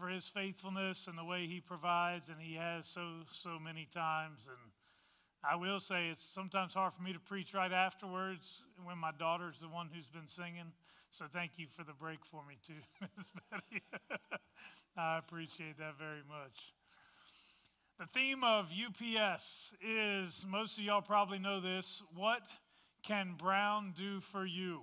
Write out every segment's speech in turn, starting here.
for his faithfulness and the way he provides, and he has so, so many times. And I will say it's sometimes hard for me to preach right afterwards when my daughter's the one who's been singing. So thank you for the break for me, too, Miss Betty. I appreciate that very much. The theme of UPS is most of y'all probably know this what can Brown do for you?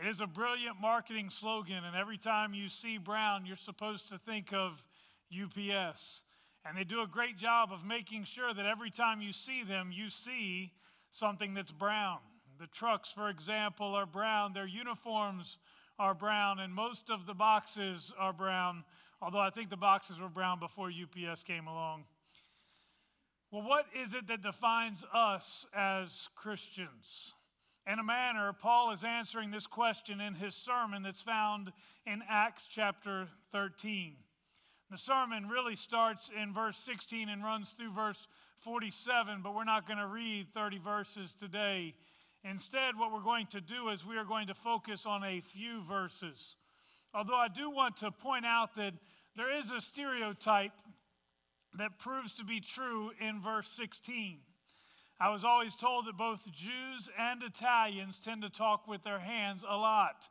It is a brilliant marketing slogan, and every time you see Brown, you're supposed to think of UPS. And they do a great job of making sure that every time you see them, you see something that's brown. The trucks, for example, are brown, their uniforms are brown, and most of the boxes are brown, although I think the boxes were brown before UPS came along. Well, what is it that defines us as Christians? In a manner, Paul is answering this question in his sermon that's found in Acts chapter 13. The sermon really starts in verse 16 and runs through verse 47, but we're not going to read 30 verses today. Instead, what we're going to do is we are going to focus on a few verses. Although I do want to point out that there is a stereotype that proves to be true in verse 16. I was always told that both Jews and Italians tend to talk with their hands a lot.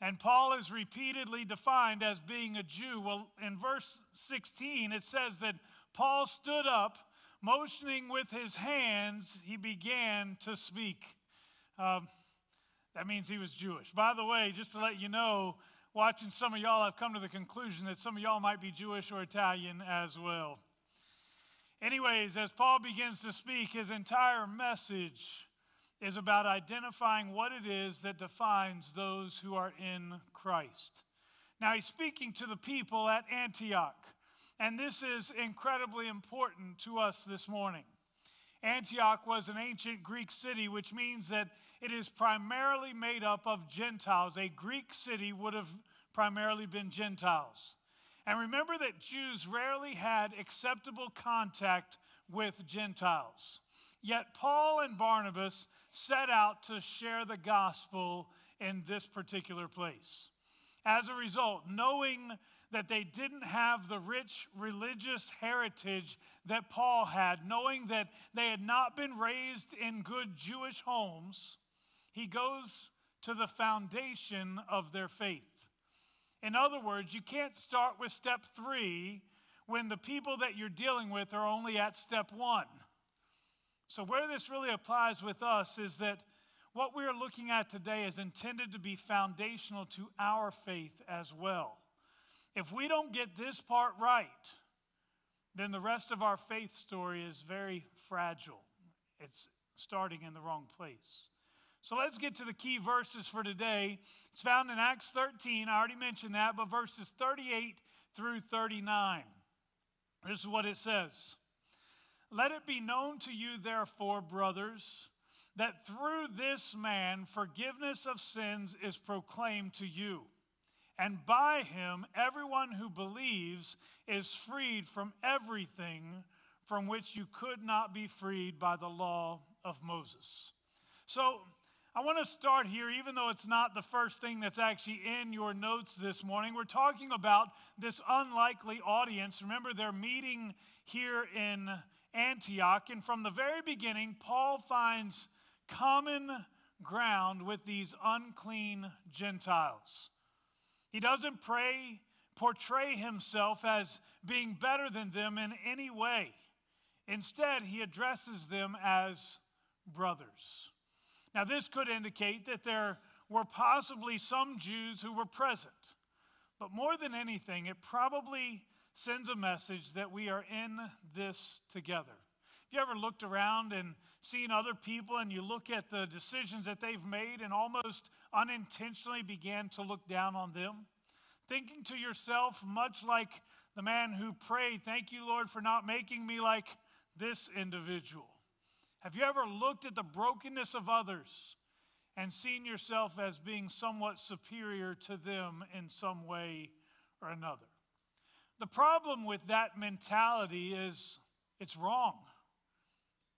And Paul is repeatedly defined as being a Jew. Well, in verse 16, it says that Paul stood up, motioning with his hands, he began to speak. Um, that means he was Jewish. By the way, just to let you know, watching some of y'all, I've come to the conclusion that some of y'all might be Jewish or Italian as well. Anyways, as Paul begins to speak, his entire message is about identifying what it is that defines those who are in Christ. Now, he's speaking to the people at Antioch, and this is incredibly important to us this morning. Antioch was an ancient Greek city, which means that it is primarily made up of Gentiles. A Greek city would have primarily been Gentiles. And remember that Jews rarely had acceptable contact with Gentiles. Yet Paul and Barnabas set out to share the gospel in this particular place. As a result, knowing that they didn't have the rich religious heritage that Paul had, knowing that they had not been raised in good Jewish homes, he goes to the foundation of their faith. In other words, you can't start with step three when the people that you're dealing with are only at step one. So, where this really applies with us is that what we are looking at today is intended to be foundational to our faith as well. If we don't get this part right, then the rest of our faith story is very fragile. It's starting in the wrong place. So let's get to the key verses for today. It's found in Acts 13. I already mentioned that, but verses 38 through 39. This is what it says Let it be known to you, therefore, brothers, that through this man forgiveness of sins is proclaimed to you. And by him, everyone who believes is freed from everything from which you could not be freed by the law of Moses. So, I want to start here, even though it's not the first thing that's actually in your notes this morning. We're talking about this unlikely audience. Remember, they're meeting here in Antioch, and from the very beginning, Paul finds common ground with these unclean Gentiles. He doesn't pray, portray himself as being better than them in any way. Instead, he addresses them as brothers. Now, this could indicate that there were possibly some Jews who were present. But more than anything, it probably sends a message that we are in this together. Have you ever looked around and seen other people and you look at the decisions that they've made and almost unintentionally began to look down on them? Thinking to yourself, much like the man who prayed, Thank you, Lord, for not making me like this individual. Have you ever looked at the brokenness of others and seen yourself as being somewhat superior to them in some way or another? The problem with that mentality is it's wrong.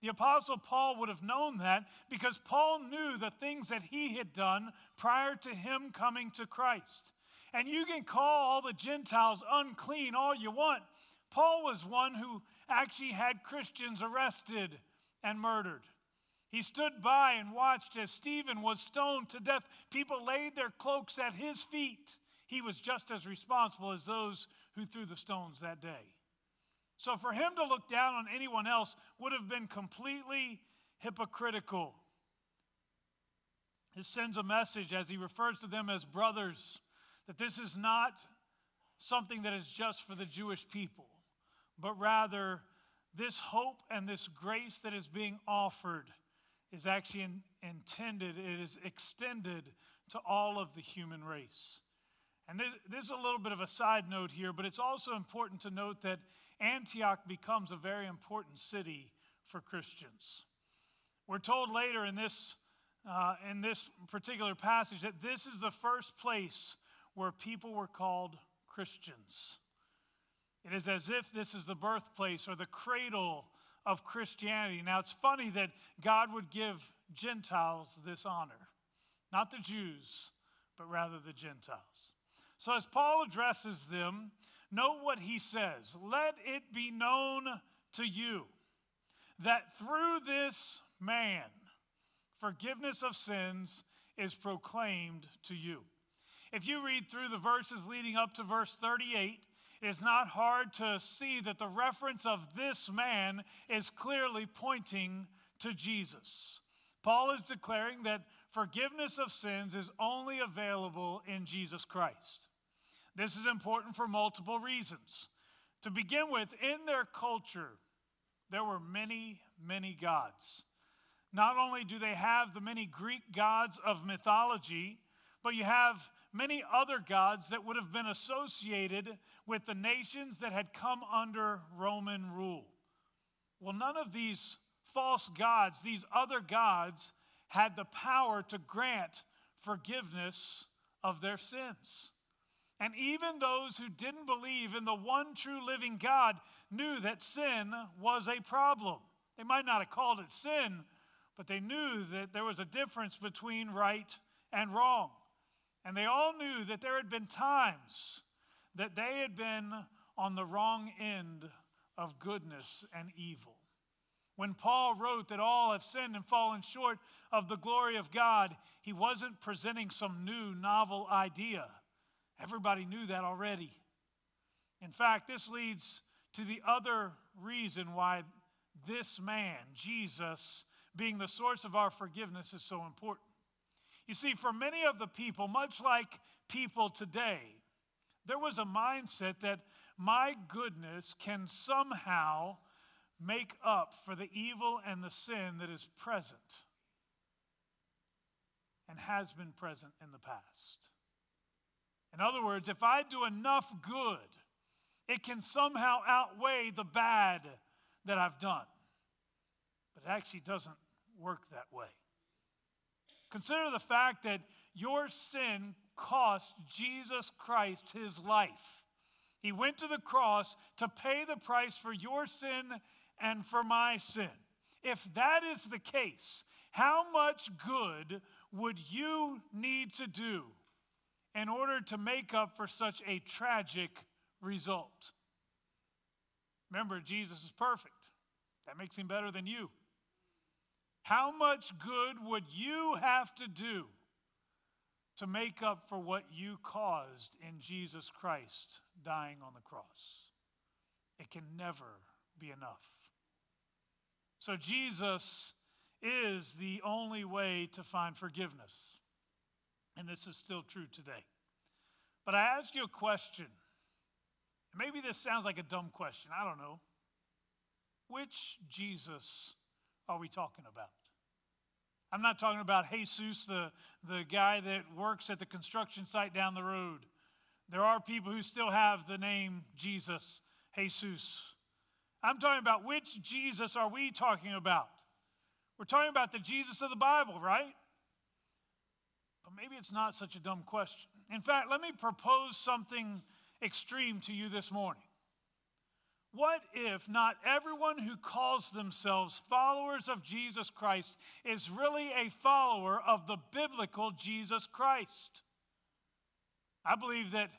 The Apostle Paul would have known that because Paul knew the things that he had done prior to him coming to Christ. And you can call all the Gentiles unclean all you want. Paul was one who actually had Christians arrested and murdered. He stood by and watched as Stephen was stoned to death. People laid their cloaks at his feet. He was just as responsible as those who threw the stones that day. So for him to look down on anyone else would have been completely hypocritical. He sends a message as he refers to them as brothers that this is not something that is just for the Jewish people, but rather this hope and this grace that is being offered is actually in, intended, it is extended to all of the human race. And this is a little bit of a side note here, but it's also important to note that Antioch becomes a very important city for Christians. We're told later in this, uh, in this particular passage that this is the first place where people were called Christians. It is as if this is the birthplace or the cradle of Christianity. Now, it's funny that God would give Gentiles this honor, not the Jews, but rather the Gentiles. So, as Paul addresses them, note what he says Let it be known to you that through this man, forgiveness of sins is proclaimed to you. If you read through the verses leading up to verse 38, it's not hard to see that the reference of this man is clearly pointing to Jesus. Paul is declaring that forgiveness of sins is only available in Jesus Christ. This is important for multiple reasons. To begin with, in their culture, there were many, many gods. Not only do they have the many Greek gods of mythology, but you have many other gods that would have been associated with the nations that had come under Roman rule. Well, none of these false gods, these other gods, had the power to grant forgiveness of their sins. And even those who didn't believe in the one true living God knew that sin was a problem. They might not have called it sin, but they knew that there was a difference between right and wrong. And they all knew that there had been times that they had been on the wrong end of goodness and evil. When Paul wrote that all have sinned and fallen short of the glory of God, he wasn't presenting some new, novel idea. Everybody knew that already. In fact, this leads to the other reason why this man, Jesus, being the source of our forgiveness, is so important. You see, for many of the people, much like people today, there was a mindset that my goodness can somehow make up for the evil and the sin that is present and has been present in the past. In other words, if I do enough good, it can somehow outweigh the bad that I've done. But it actually doesn't work that way. Consider the fact that your sin cost Jesus Christ his life. He went to the cross to pay the price for your sin and for my sin. If that is the case, how much good would you need to do in order to make up for such a tragic result? Remember, Jesus is perfect. That makes him better than you. How much good would you have to do to make up for what you caused in Jesus Christ dying on the cross? It can never be enough. So, Jesus is the only way to find forgiveness. And this is still true today. But I ask you a question. Maybe this sounds like a dumb question. I don't know. Which Jesus are we talking about? I'm not talking about Jesus, the, the guy that works at the construction site down the road. There are people who still have the name Jesus, Jesus. I'm talking about which Jesus are we talking about? We're talking about the Jesus of the Bible, right? But maybe it's not such a dumb question. In fact, let me propose something extreme to you this morning. What if not everyone who calls themselves followers of Jesus Christ is really a follower of the biblical Jesus Christ? I believe that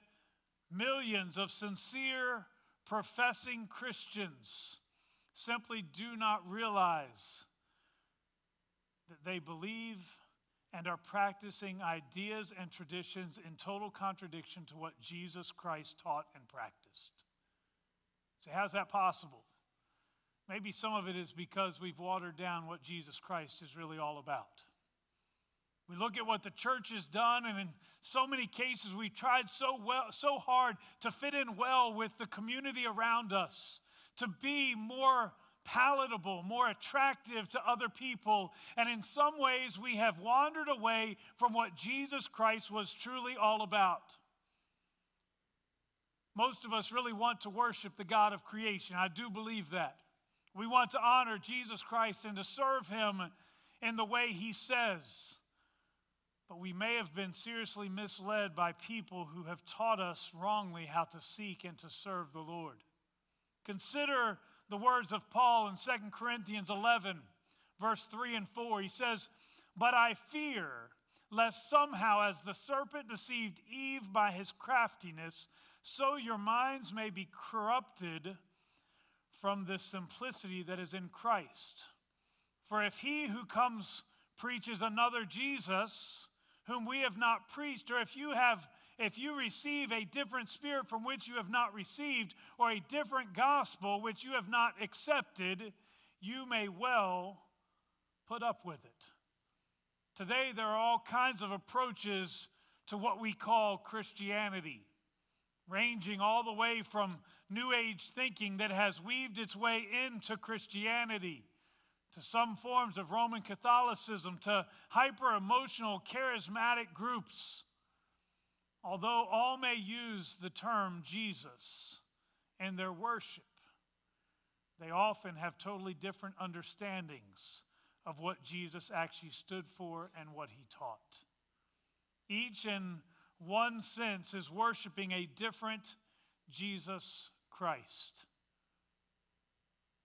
millions of sincere, professing Christians simply do not realize that they believe and are practicing ideas and traditions in total contradiction to what Jesus Christ taught and practiced. So, how's that possible? Maybe some of it is because we've watered down what Jesus Christ is really all about. We look at what the church has done, and in so many cases, we've tried so well, so hard to fit in well with the community around us, to be more palatable, more attractive to other people. And in some ways, we have wandered away from what Jesus Christ was truly all about. Most of us really want to worship the God of creation. I do believe that. We want to honor Jesus Christ and to serve him in the way he says. But we may have been seriously misled by people who have taught us wrongly how to seek and to serve the Lord. Consider the words of Paul in 2 Corinthians 11, verse 3 and 4. He says, But I fear lest somehow, as the serpent deceived Eve by his craftiness, so your minds may be corrupted from the simplicity that is in Christ. For if he who comes preaches another Jesus, whom we have not preached, or if you have if you receive a different spirit from which you have not received, or a different gospel which you have not accepted, you may well put up with it. Today, there are all kinds of approaches to what we call Christianity, ranging all the way from New Age thinking that has weaved its way into Christianity to some forms of Roman Catholicism to hyper emotional charismatic groups Although all may use the term Jesus in their worship, they often have totally different understandings of what Jesus actually stood for and what he taught. Each, in one sense, is worshiping a different Jesus Christ.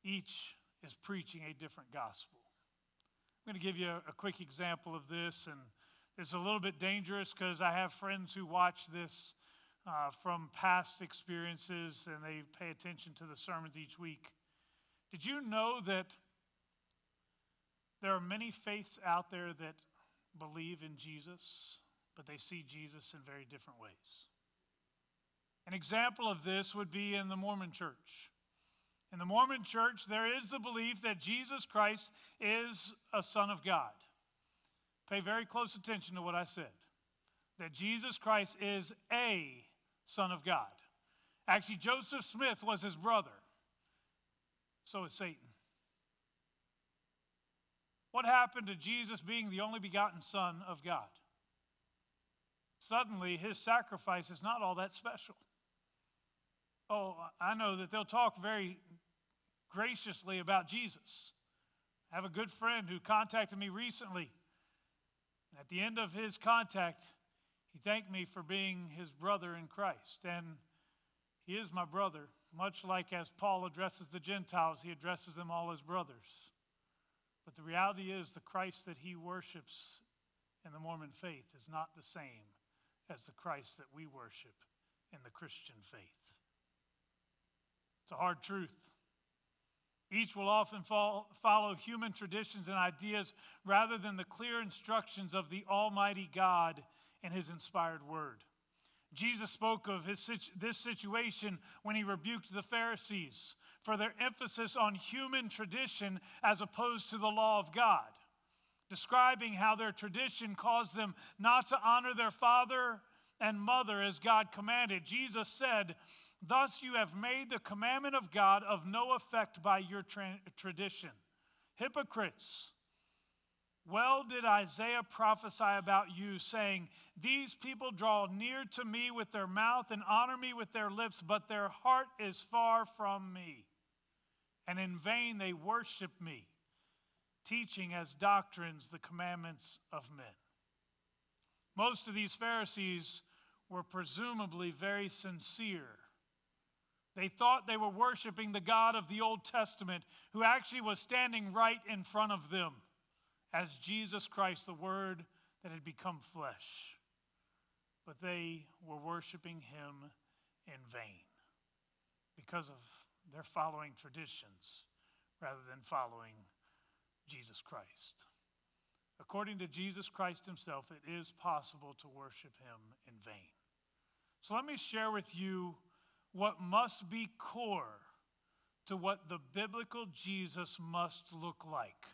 Each is preaching a different gospel. I'm going to give you a, quick example of this, and it's a little bit dangerous because I have friends who watch this uh, from past experiences and they pay attention to the sermons each week. Did you know that there are many faiths out there that believe in Jesus, but they see Jesus in very different ways? An example of this would be in the Mormon church. In the Mormon church, there is the belief that Jesus Christ is a Son of God. Pay very close attention to what I said that Jesus Christ is a Son of God. Actually, Joseph Smith was his brother. So is Satan. What happened to Jesus being the only begotten Son of God? Suddenly, his sacrifice is not all that special. Oh, I know that they'll talk very graciously about Jesus. I have a good friend who contacted me recently at the end of his contact, he thanked me for being his brother in Christ. And he is my brother, much like as Paul addresses the Gentiles, he addresses them all as brothers. But the reality is, the Christ that he worships in the Mormon faith is not the same as the Christ that we worship in the Christian faith. It's a hard truth. Each will often follow human traditions and ideas rather than the clear instructions of the Almighty God and His inspired word. Jesus spoke of his, this situation when he rebuked the Pharisees for their emphasis on human tradition as opposed to the law of God, describing how their tradition caused them not to honor their father and mother as God commanded. Jesus said, Thus you have made the commandment of God of no effect by your tra- tradition. Hypocrites. Well, did Isaiah prophesy about you, saying, These people draw near to me with their mouth and honor me with their lips, but their heart is far from me. And in vain they worship me, teaching as doctrines the commandments of men. Most of these Pharisees were presumably very sincere they thought they were worshiping the God of the Old Testament, who actually was standing right in front of them as Jesus Christ, the Word that had become flesh. but they were worshiping him in vain because of their following traditions rather than following Jesus Christ. According to Jesus Christ himself, it is possible to worship him in vain. So let me share with you what must be core to what the biblical Jesus must look like.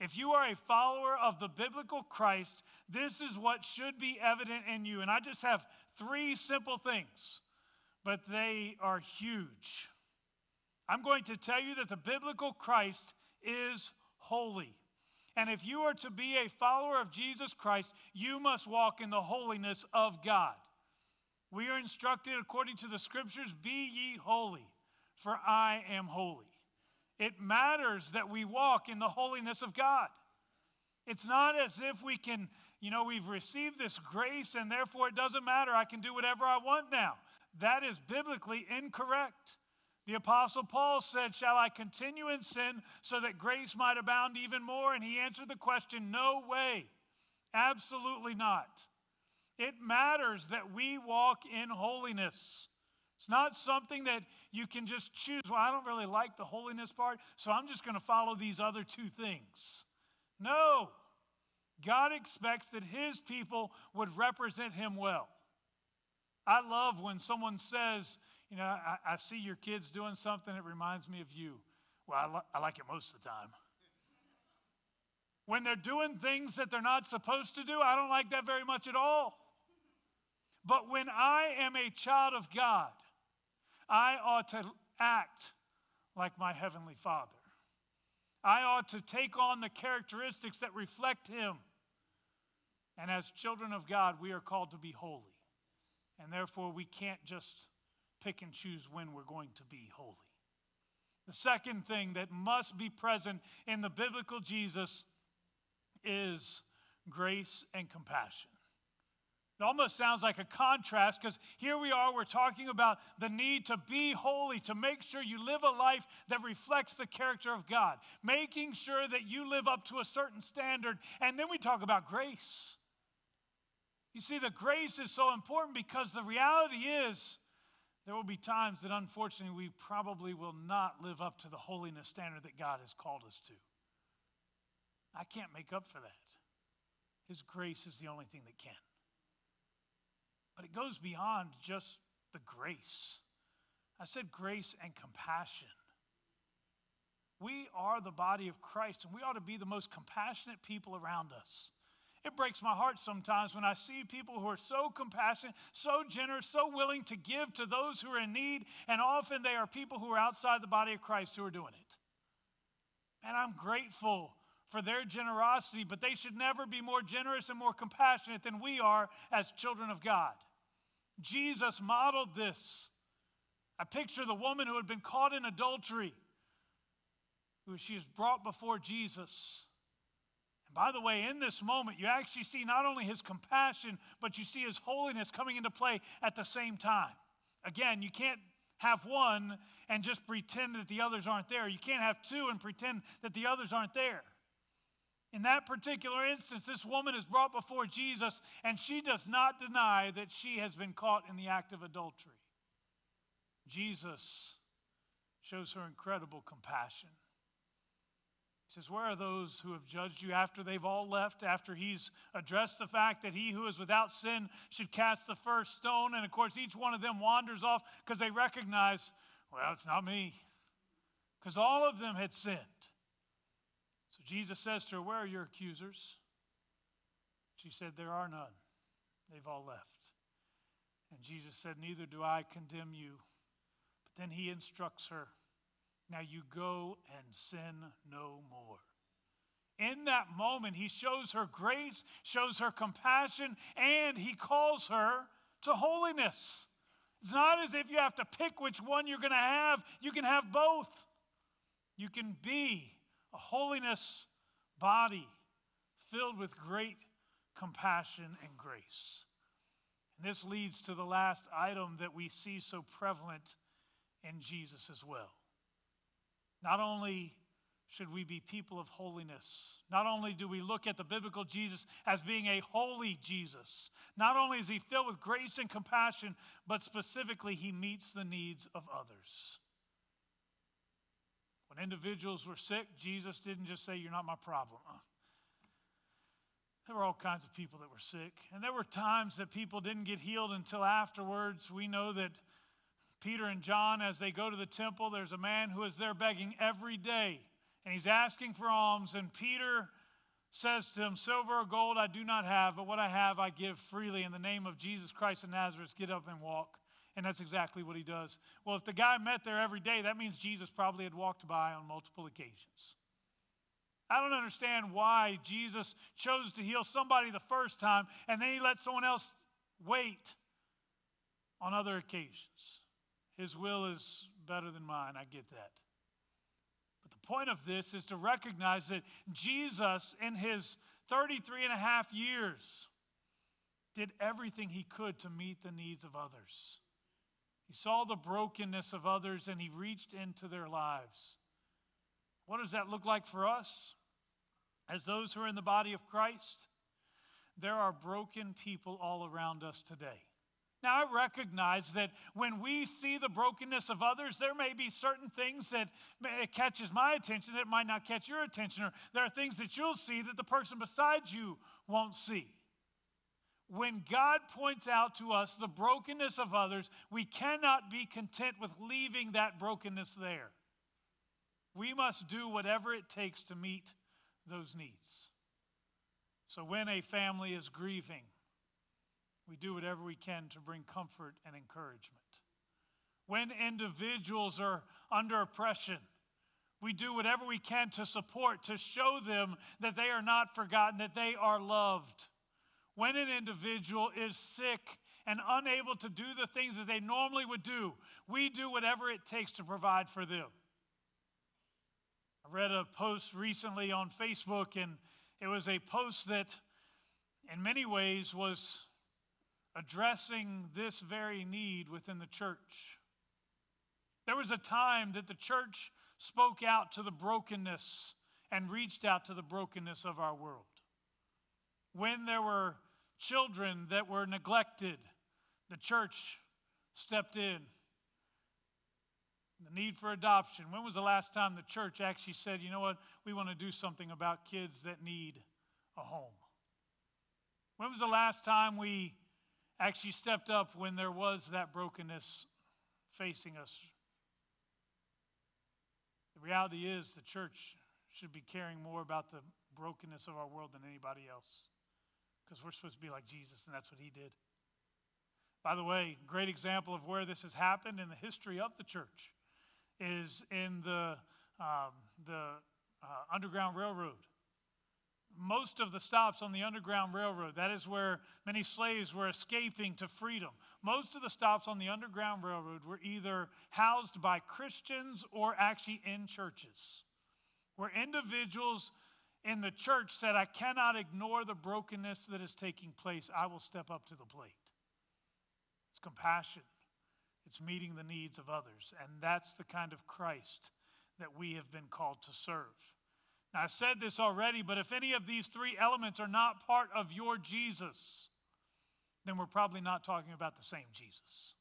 If you are a follower of the biblical Christ, this is what should be evident in you. And I just have three simple things, but they are huge. I'm going to tell you that the biblical Christ is holy. And if you are to be a follower of Jesus Christ, you must walk in the holiness of God. We are instructed according to the scriptures be ye holy, for I am holy. It matters that we walk in the holiness of God. It's not as if we can, you know, we've received this grace and therefore it doesn't matter. I can do whatever I want now. That is biblically incorrect. The Apostle Paul said, Shall I continue in sin so that grace might abound even more? And he answered the question, No way. Absolutely not. It matters that we walk in holiness. It's not something that you can just choose. Well, I don't really like the holiness part, so I'm just going to follow these other two things. No. God expects that his people would represent him well. I love when someone says, you know, I, I see your kids doing something that reminds me of you. Well, I, li- I like it most of the time. When they're doing things that they're not supposed to do, I don't like that very much at all. But when I am a child of God, I ought to act like my Heavenly Father. I ought to take on the characteristics that reflect Him. And as children of God, we are called to be holy. And therefore, we can't just pick and choose when we're going to be holy. The second thing that must be present in the biblical Jesus is grace and compassion. It almost sounds like a contrast because here we are, we're talking about the need to be holy, to make sure you live a life that reflects the character of God, making sure that you live up to a certain standard. And then we talk about grace. You see, the grace is so important because the reality is there will be times that unfortunately we probably will not live up to the holiness standard that God has called us to. I can't make up for that. His grace is the only thing that can. But it goes beyond just the grace. I said grace and compassion. We are the body of Christ, and we ought to be the most compassionate people around us. It breaks my heart sometimes when I see people who are so compassionate, so generous, so willing to give to those who are in need, and often they are people who are outside the body of Christ who are doing it. And I'm grateful for their generosity, but they should never be more generous and more compassionate than we are as children of God. Jesus modeled this. I picture the woman who had been caught in adultery, who she is brought before Jesus. By the way, in this moment, you actually see not only his compassion, but you see his holiness coming into play at the same time. Again, you can't have one and just pretend that the others aren't there. You can't have two and pretend that the others aren't there. In that particular instance, this woman is brought before Jesus, and she does not deny that she has been caught in the act of adultery. Jesus shows her incredible compassion. He says, Where are those who have judged you after they've all left, after he's addressed the fact that he who is without sin should cast the first stone? And of course, each one of them wanders off because they recognize, Well, it's not me. Because all of them had sinned. So Jesus says to her, Where are your accusers? She said, There are none. They've all left. And Jesus said, Neither do I condemn you. But then he instructs her, Now you go and sin no more. In that moment, he shows her grace, shows her compassion, and he calls her to holiness. It's not as if you have to pick which one you're going to have, you can have both. You can be a holiness body filled with great compassion and grace. And this leads to the last item that we see so prevalent in Jesus as well. Not only should we be people of holiness. Not only do we look at the biblical Jesus as being a holy Jesus, not only is he filled with grace and compassion, but specifically he meets the needs of others. When individuals were sick, Jesus didn't just say, You're not my problem. Uh, there were all kinds of people that were sick. And there were times that people didn't get healed until afterwards. We know that Peter and John, as they go to the temple, there's a man who is there begging every day and he's asking for alms. And Peter says to him, Silver or gold I do not have, but what I have I give freely. In the name of Jesus Christ of Nazareth, get up and walk. And that's exactly what he does. Well, if the guy met there every day, that means Jesus probably had walked by on multiple occasions. I don't understand why Jesus chose to heal somebody the first time and then he let someone else wait on other occasions. His will is better than mine. I get that But the point of this is to recognize that Jesus, in his 33 and a half years, did everything he could to meet the needs of others. He saw the brokenness of others and he reached into their lives. What does that look like for us? As those who are in the body of Christ, there are broken people all around us today. Now, I recognize that when we see the brokenness of others, there may be certain things that it catches my attention that might not catch your attention, or there are things that you'll see that the person beside you won't see. When God points out to us the brokenness of others, we cannot be content with leaving that brokenness there. We must do whatever it takes to meet those needs. So, when a family is grieving, we do whatever we can to bring comfort and encouragement. When individuals are under oppression, we do whatever we can to support, to show them that they are not forgotten, that they are loved. When an individual is sick and unable to do the things that they normally would do, we do whatever it takes to provide for them. I read a post recently on Facebook, and it was a post that, in many ways, was addressing this very need within the church. There was a time that the church spoke out to the brokenness and reached out to the brokenness of our world. When there were children that were neglected, the church stepped in. The need for adoption. When was the last time the church actually said, you know what, we want to do something about kids that need a home? When was the last time we actually stepped up when there was that brokenness facing us. The reality is the church should be caring more about the brokenness of our world than anybody else because we're supposed to be like Jesus, and that's what he did. By the way, great example of where this has happened in the history of the church is in the, um, the uh, Underground Railroad most of the stops on the Underground Railroad, that is where many slaves were escaping to freedom. Most of the stops on the Underground Railroad were either housed by Christians or actually in churches, where individuals in the church said, I cannot ignore the brokenness that is taking place. I will step up to the plate. It's compassion, it's meeting the needs of others. And that's the kind of Christ that we have been called to serve. I said this already, but if any of these three elements are not part of your Jesus, then we're probably not talking about the same Jesus.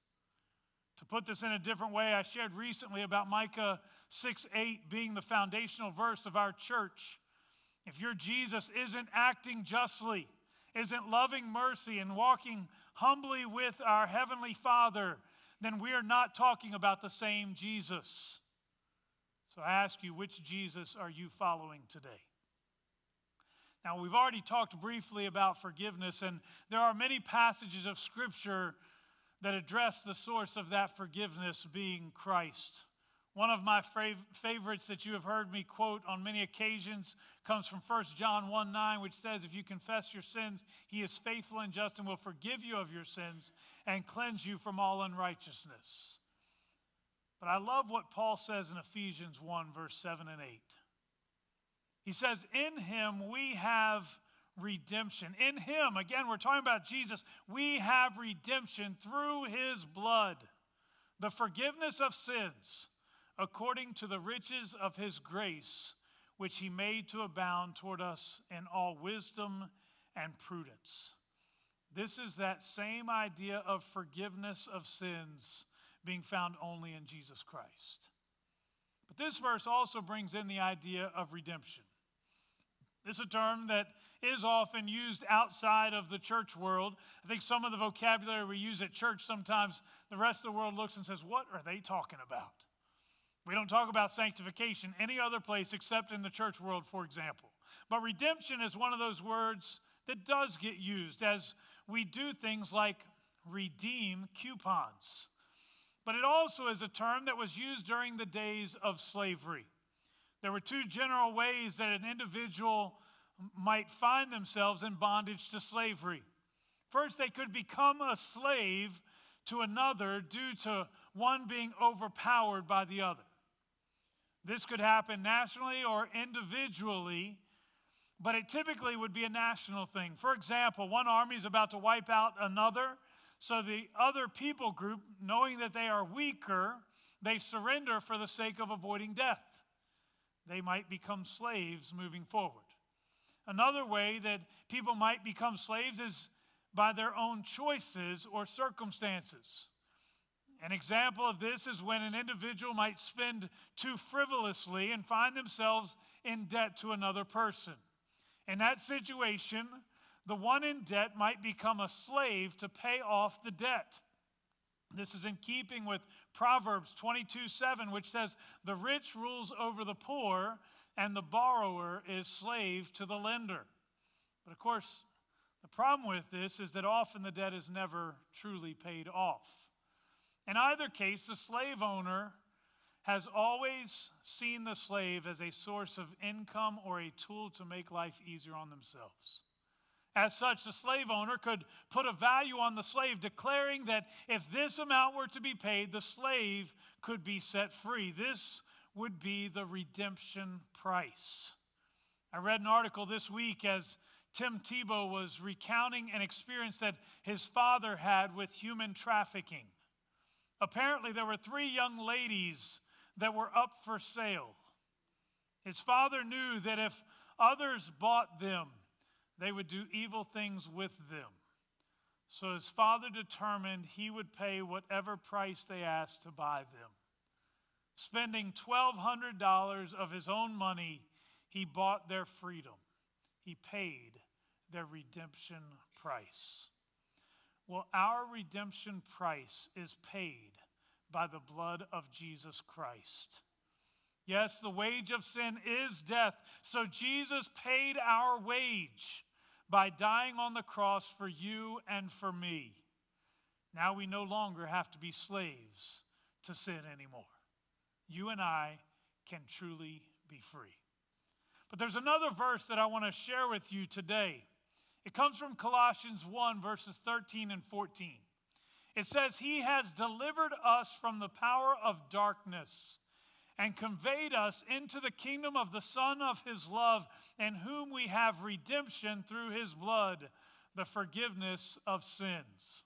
To put this in a different way, I shared recently about Micah 6 8 being the foundational verse of our church. If your Jesus isn't acting justly, isn't loving mercy, and walking humbly with our Heavenly Father, then we are not talking about the same Jesus. So I ask you, which Jesus are you following today? Now, we've already talked briefly about forgiveness, and there are many passages of Scripture that address the source of that forgiveness being Christ. One of my fav- favorites that you have heard me quote on many occasions comes from 1 John 1 9, which says, If you confess your sins, he is faithful and just and will forgive you of your sins and cleanse you from all unrighteousness. But I love what Paul says in Ephesians 1, verse 7 and 8. He says, In him we have redemption. In him, again, we're talking about Jesus, we have redemption through his blood, the forgiveness of sins, according to the riches of his grace, which he made to abound toward us in all wisdom and prudence. This is that same idea of forgiveness of sins being found only in Jesus Christ. But this verse also brings in the idea of redemption. This is a term that is often used outside of the church world. I think some of the vocabulary we use at church sometimes the rest of the world looks and says, What are they talking about? We don't talk about sanctification any other place except in the church world, for example. But redemption is one of those words that does get used as we do things like redeem coupons. But it also is a term that was used during the days of slavery. There were two general ways that an individual might find themselves in bondage to slavery. First, they could become a slave to another due to one being overpowered by the other. This could happen nationally or individually, but it typically would be a national thing. For example, one army is about to wipe out another, so the other people group, knowing that they are weaker, they surrender for the sake of avoiding death they might become slaves moving forward. Another way that people might become slaves is by their own choices or circumstances. An example of this is when an individual might spend too frivolously and find themselves in debt to another person. In that situation, the one in debt might become a slave to pay off the debt. This is in keeping with Proverbs 22 7, which says, The rich rules over the poor, and the borrower is slave to the lender. But of course, the problem with this is that often the debt is never truly paid off. In either case, the slave owner has always seen the slave as a source of income or a tool to make life easier on themselves. As such, the slave owner could put a value on the slave, declaring that if this amount were to be paid, the slave could be set free. This would be the redemption price. I read an article this week as Tim Tebow was recounting an experience that his father had with human trafficking. Apparently, there were three young ladies that were up for sale. His father knew that if others bought them, they would do evil things with them. So his father determined he would pay whatever price they asked to buy them. Spending $1,200 of his own money, he bought their freedom. He paid their redemption price. Well, our redemption price is paid by the blood of Jesus Christ. Yes, the wage of sin is death. So Jesus paid our wage by dying on the cross for you and for me. Now we no longer have to be slaves to sin anymore. You and I can truly be free. But there's another verse that I want to share with you today. It comes from Colossians 1, verses 13 and 14. It says, He has delivered us from the power of darkness and conveyed us into the kingdom of the Son of his love, in whom we have redemption through his blood, the forgiveness of sins.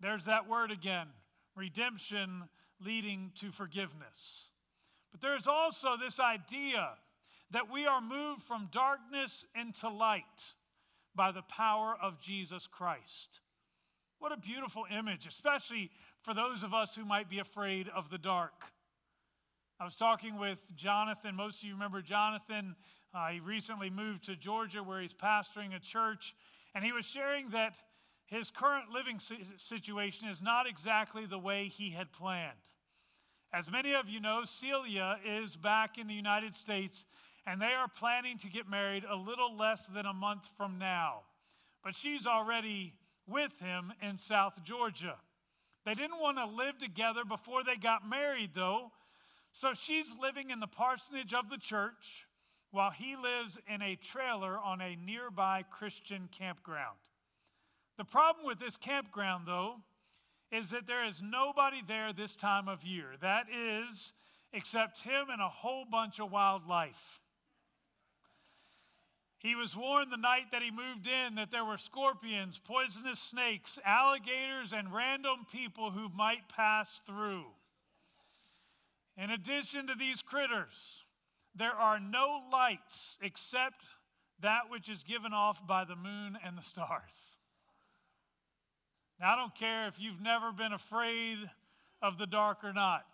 There's that word again redemption leading to forgiveness. But there's also this idea that we are moved from darkness into light by the power of Jesus Christ. What a beautiful image, especially for those of us who might be afraid of the dark. I was talking with Jonathan. Most of you remember Jonathan. Uh, he recently moved to Georgia where he's pastoring a church. And he was sharing that his current living situation is not exactly the way he had planned. As many of you know, Celia is back in the United States and they are planning to get married a little less than a month from now. But she's already with him in South Georgia. They didn't want to live together before they got married, though, so she's living in the parsonage of the church while he lives in a trailer on a nearby Christian campground. The problem with this campground, though, is that there is nobody there this time of year. That is, except him and a whole bunch of wildlife. He was warned the night that he moved in that there were scorpions, poisonous snakes, alligators, and random people who might pass through. In addition to these critters, there are no lights except that which is given off by the moon and the stars. Now, I don't care if you've never been afraid of the dark or not.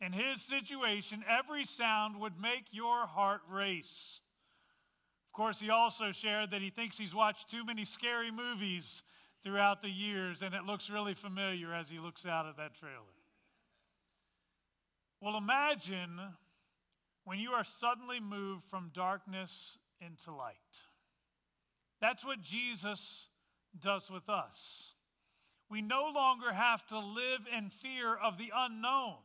In his situation, every sound would make your heart race. Of course, he also shared that he thinks he's watched too many scary movies throughout the years, and it looks really familiar as he looks out of that trailer. Well, imagine when you are suddenly moved from darkness into light. That's what Jesus does with us. We no longer have to live in fear of the unknown,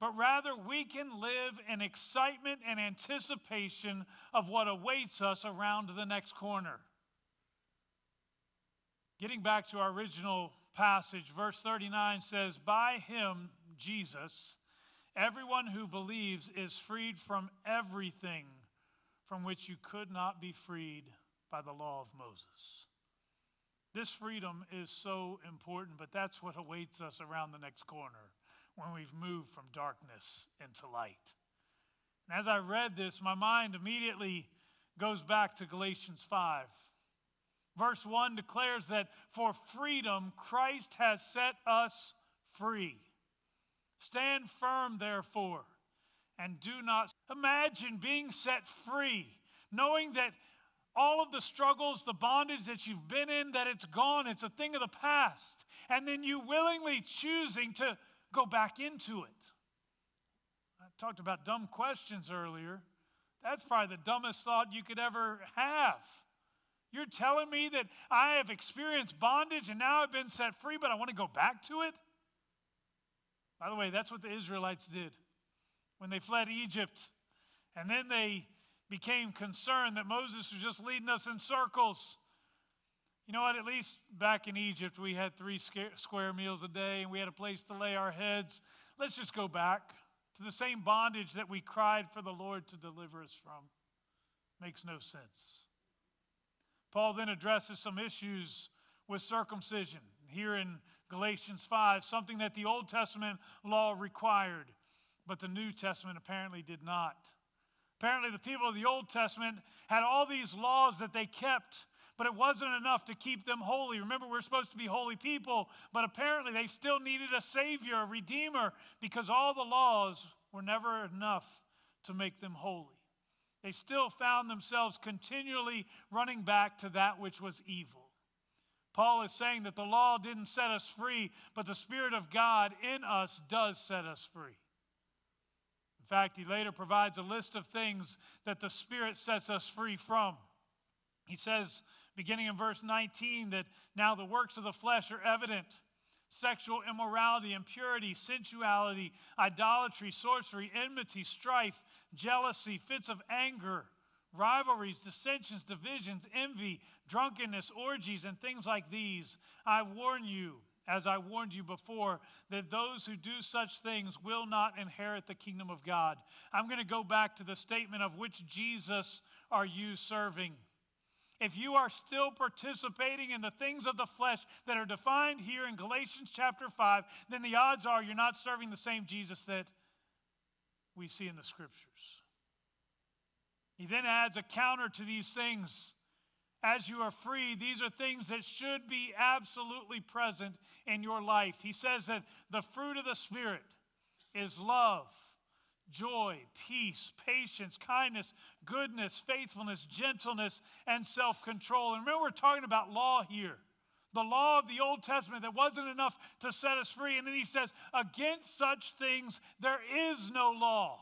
but rather we can live in excitement and anticipation of what awaits us around the next corner. Getting back to our original passage, verse 39 says, By him, Jesus, everyone who believes is freed from everything from which you could not be freed by the law of Moses. This freedom is so important, but that's what awaits us around the next corner when we've moved from darkness into light. And as I read this, my mind immediately goes back to Galatians 5. Verse 1 declares that for freedom, Christ has set us free. Stand firm, therefore, and do not imagine being set free, knowing that all of the struggles, the bondage that you've been in, that it's gone, it's a thing of the past. And then you willingly choosing to go back into it. I talked about dumb questions earlier. That's probably the dumbest thought you could ever have. You're telling me that I have experienced bondage and now I've been set free, but I want to go back to it? By the way, that's what the Israelites did when they fled Egypt. And then they became concerned that Moses was just leading us in circles. You know what? At least back in Egypt, we had three square meals a day and we had a place to lay our heads. Let's just go back to the same bondage that we cried for the Lord to deliver us from. Makes no sense. Paul then addresses some issues with circumcision here in Galatians 5, something that the Old Testament law required, but the New Testament apparently did not. Apparently, the people of the Old Testament had all these laws that they kept, but it wasn't enough to keep them holy. Remember, we're supposed to be holy people, but apparently they still needed a Savior, a Redeemer, because all the laws were never enough to make them holy. They still found themselves continually running back to that which was evil. Paul is saying that the law didn't set us free, but the Spirit of God in us does set us free In fact, he later provides a list of things that the Spirit sets us free from. He says, beginning in verse 19, that now the works of the flesh are evident sexual immorality, impurity, sensuality, idolatry, sorcery, enmity, strife, jealousy, fits of anger, rivalries, dissensions, divisions, envy, drunkenness, orgies, and things like these. I warn you as I warned you before, that those who do such things will not inherit the kingdom of God. I'm going to go back to the statement of which Jesus are you serving? If you are still participating in the things of the flesh that are defined here in Galatians chapter 5, then the odds are you're not serving the same Jesus that we see in the scriptures. He then adds a counter to these things as you are free, these are things that should be absolutely present in your life. He says that the fruit of the Spirit is love, joy, peace, patience, kindness, goodness, faithfulness, gentleness, and self control. And remember, we're talking about law here. The law of the Old Testament that wasn't enough to set us free. And then he says, Against such things there is no law.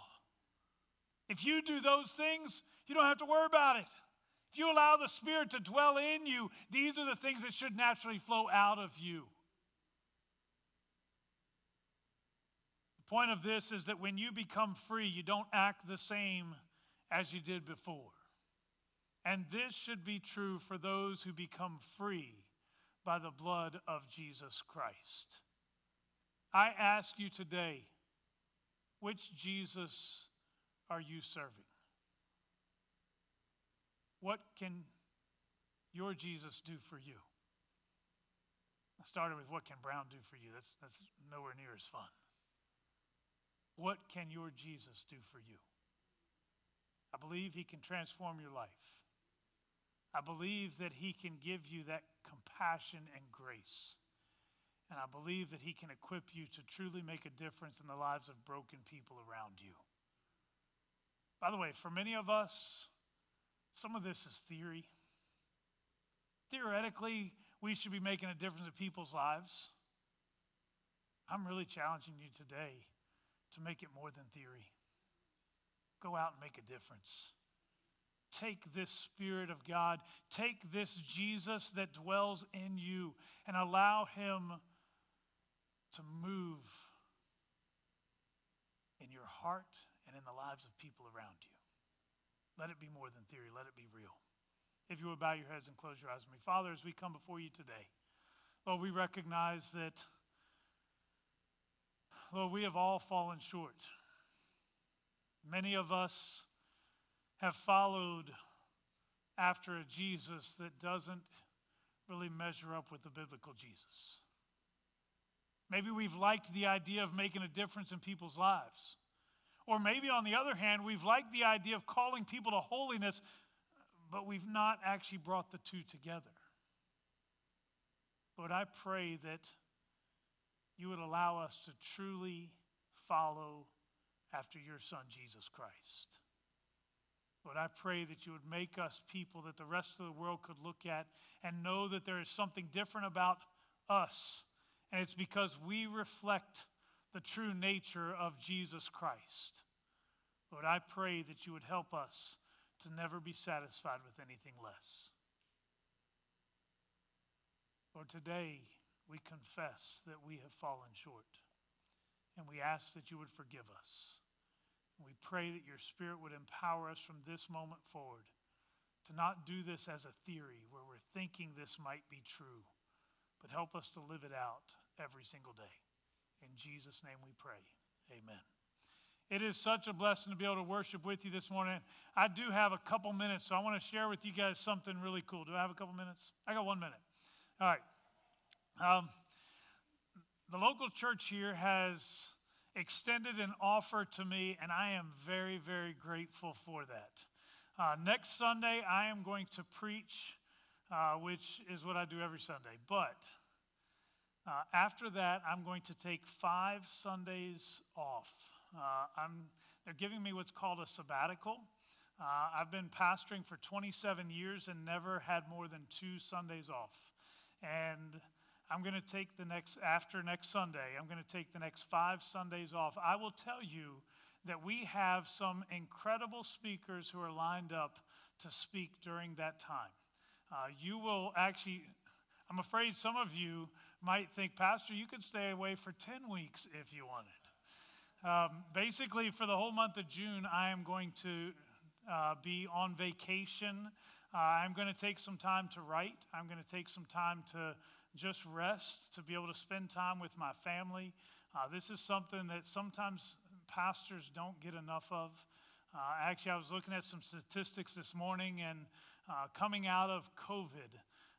If you do those things, you don't have to worry about it. If you allow the Spirit to dwell in you, these are the things that should naturally flow out of you. The point of this is that when you become free, you don't act the same as you did before. And this should be true for those who become free by the blood of Jesus Christ. I ask you today, which Jesus are you serving? What can your Jesus do for you? I started with what can Brown do for you? That's, that's nowhere near as fun. What can your Jesus do for you? I believe He can transform your life. I believe that He can give you that compassion and grace. And I believe that He can equip you to truly make a difference in the lives of broken people around you. By the way, for many of us, some of this is theory. Theoretically, we should be making a difference in people's lives. I'm really challenging you today to make it more than theory. Go out and make a difference. Take this Spirit of God, take this Jesus that dwells in you, and allow Him to move in your heart in the lives of people around you. Let it be more than theory, let it be real. If you would bow your heads and close your eyes with me. Father, as we come before you today, Lord, we recognize that, Lord, we have all fallen short. Many of us have followed after a Jesus that doesn't really measure up with the biblical Jesus. Maybe we've liked the idea of making a difference in people's lives. Or maybe, on the other hand, we've liked the idea of calling people to holiness, but we've not actually brought the two together. Lord, I pray that you would allow us to truly follow after your Son, Jesus Christ. Lord, I pray that you would make us people that the rest of the world could look at and know that there is something different about us. And it's because we reflect the true nature of Jesus Christ. Lord, I pray that you would help us to never be satisfied with anything less. Lord, today we confess that we have fallen short, and we ask that you would forgive us. We pray that your Spirit would empower us from this moment forward to not do this as a theory where we're thinking this might be true, but help us to live it out every single day. In Jesus' name we pray. Amen. It is such a blessing to be able to worship with you this morning. I do have a couple minutes, so I want to share with you guys something really cool. Do I have a couple minutes? I got one minute. All right. Um, the local church here has extended an offer to me, and I am very, very grateful for that. Uh, next Sunday, I am going to preach, uh, which is what I do every Sunday. But uh, after that, I'm going to take five Sundays off. Uh, I'm, they're giving me what's called a sabbatical. Uh, I've been pastoring for 27 years and never had more than two Sundays off. And I'm going to take the next, after next Sunday, I'm going to take the next five Sundays off. I will tell you that we have some incredible speakers who are lined up to speak during that time. Uh, you will actually, I'm afraid some of you might think, Pastor, you could stay away for 10 weeks if you wanted. Um, basically, for the whole month of June, I am going to uh, be on vacation. Uh, I'm going to take some time to write. I'm going to take some time to just rest, to be able to spend time with my family. Uh, this is something that sometimes pastors don't get enough of. Uh, actually, I was looking at some statistics this morning, and uh, coming out of COVID,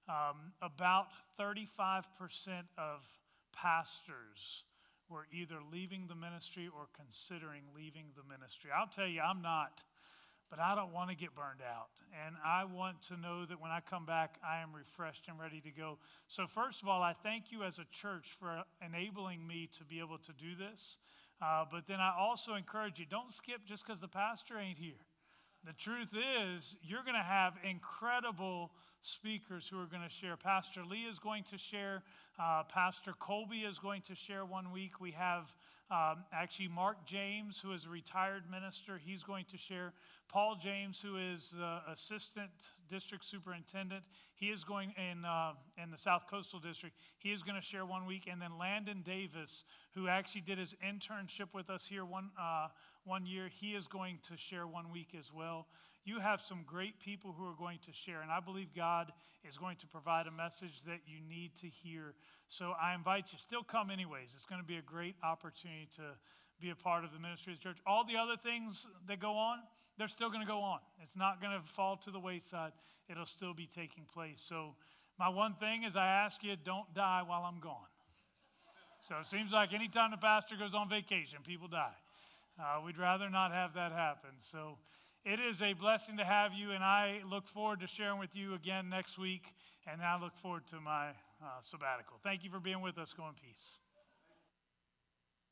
um, about 35% of pastors were either leaving the ministry or considering leaving the ministry. I'll tell you, I'm not but I don't want to get burned out. And I want to know that when I come back, I am refreshed and ready to go. So, first of all, I thank you as a church for enabling me to be able to do this. Uh, but then I also encourage you don't skip just because the pastor ain't here. The truth is, you're going to have incredible speakers who are going to share. Pastor Lee is going to share. Uh, Pastor Colby is going to share one week. We have um, actually Mark James, who is a retired minister. He's going to share. Paul James, who is the assistant district superintendent, he is going in, uh, in the South Coastal District. He is going to share one week. And then Landon Davis, who actually did his internship with us here one, uh, one year, he is going to share one week as well. You have some great people who are going to share, and I believe God is going to provide a message that you need to hear. So I invite you, still come anyways. It's going to be a great opportunity to be a part of the ministry of the church. All the other things that go on, they're still going to go on. It's not going to fall to the wayside, it'll still be taking place. So, my one thing is I ask you, don't die while I'm gone. So, it seems like anytime the pastor goes on vacation, people die. Uh, we'd rather not have that happen. So, it is a blessing to have you, and I look forward to sharing with you again next week. And I look forward to my uh, sabbatical. Thank you for being with us. Go in peace.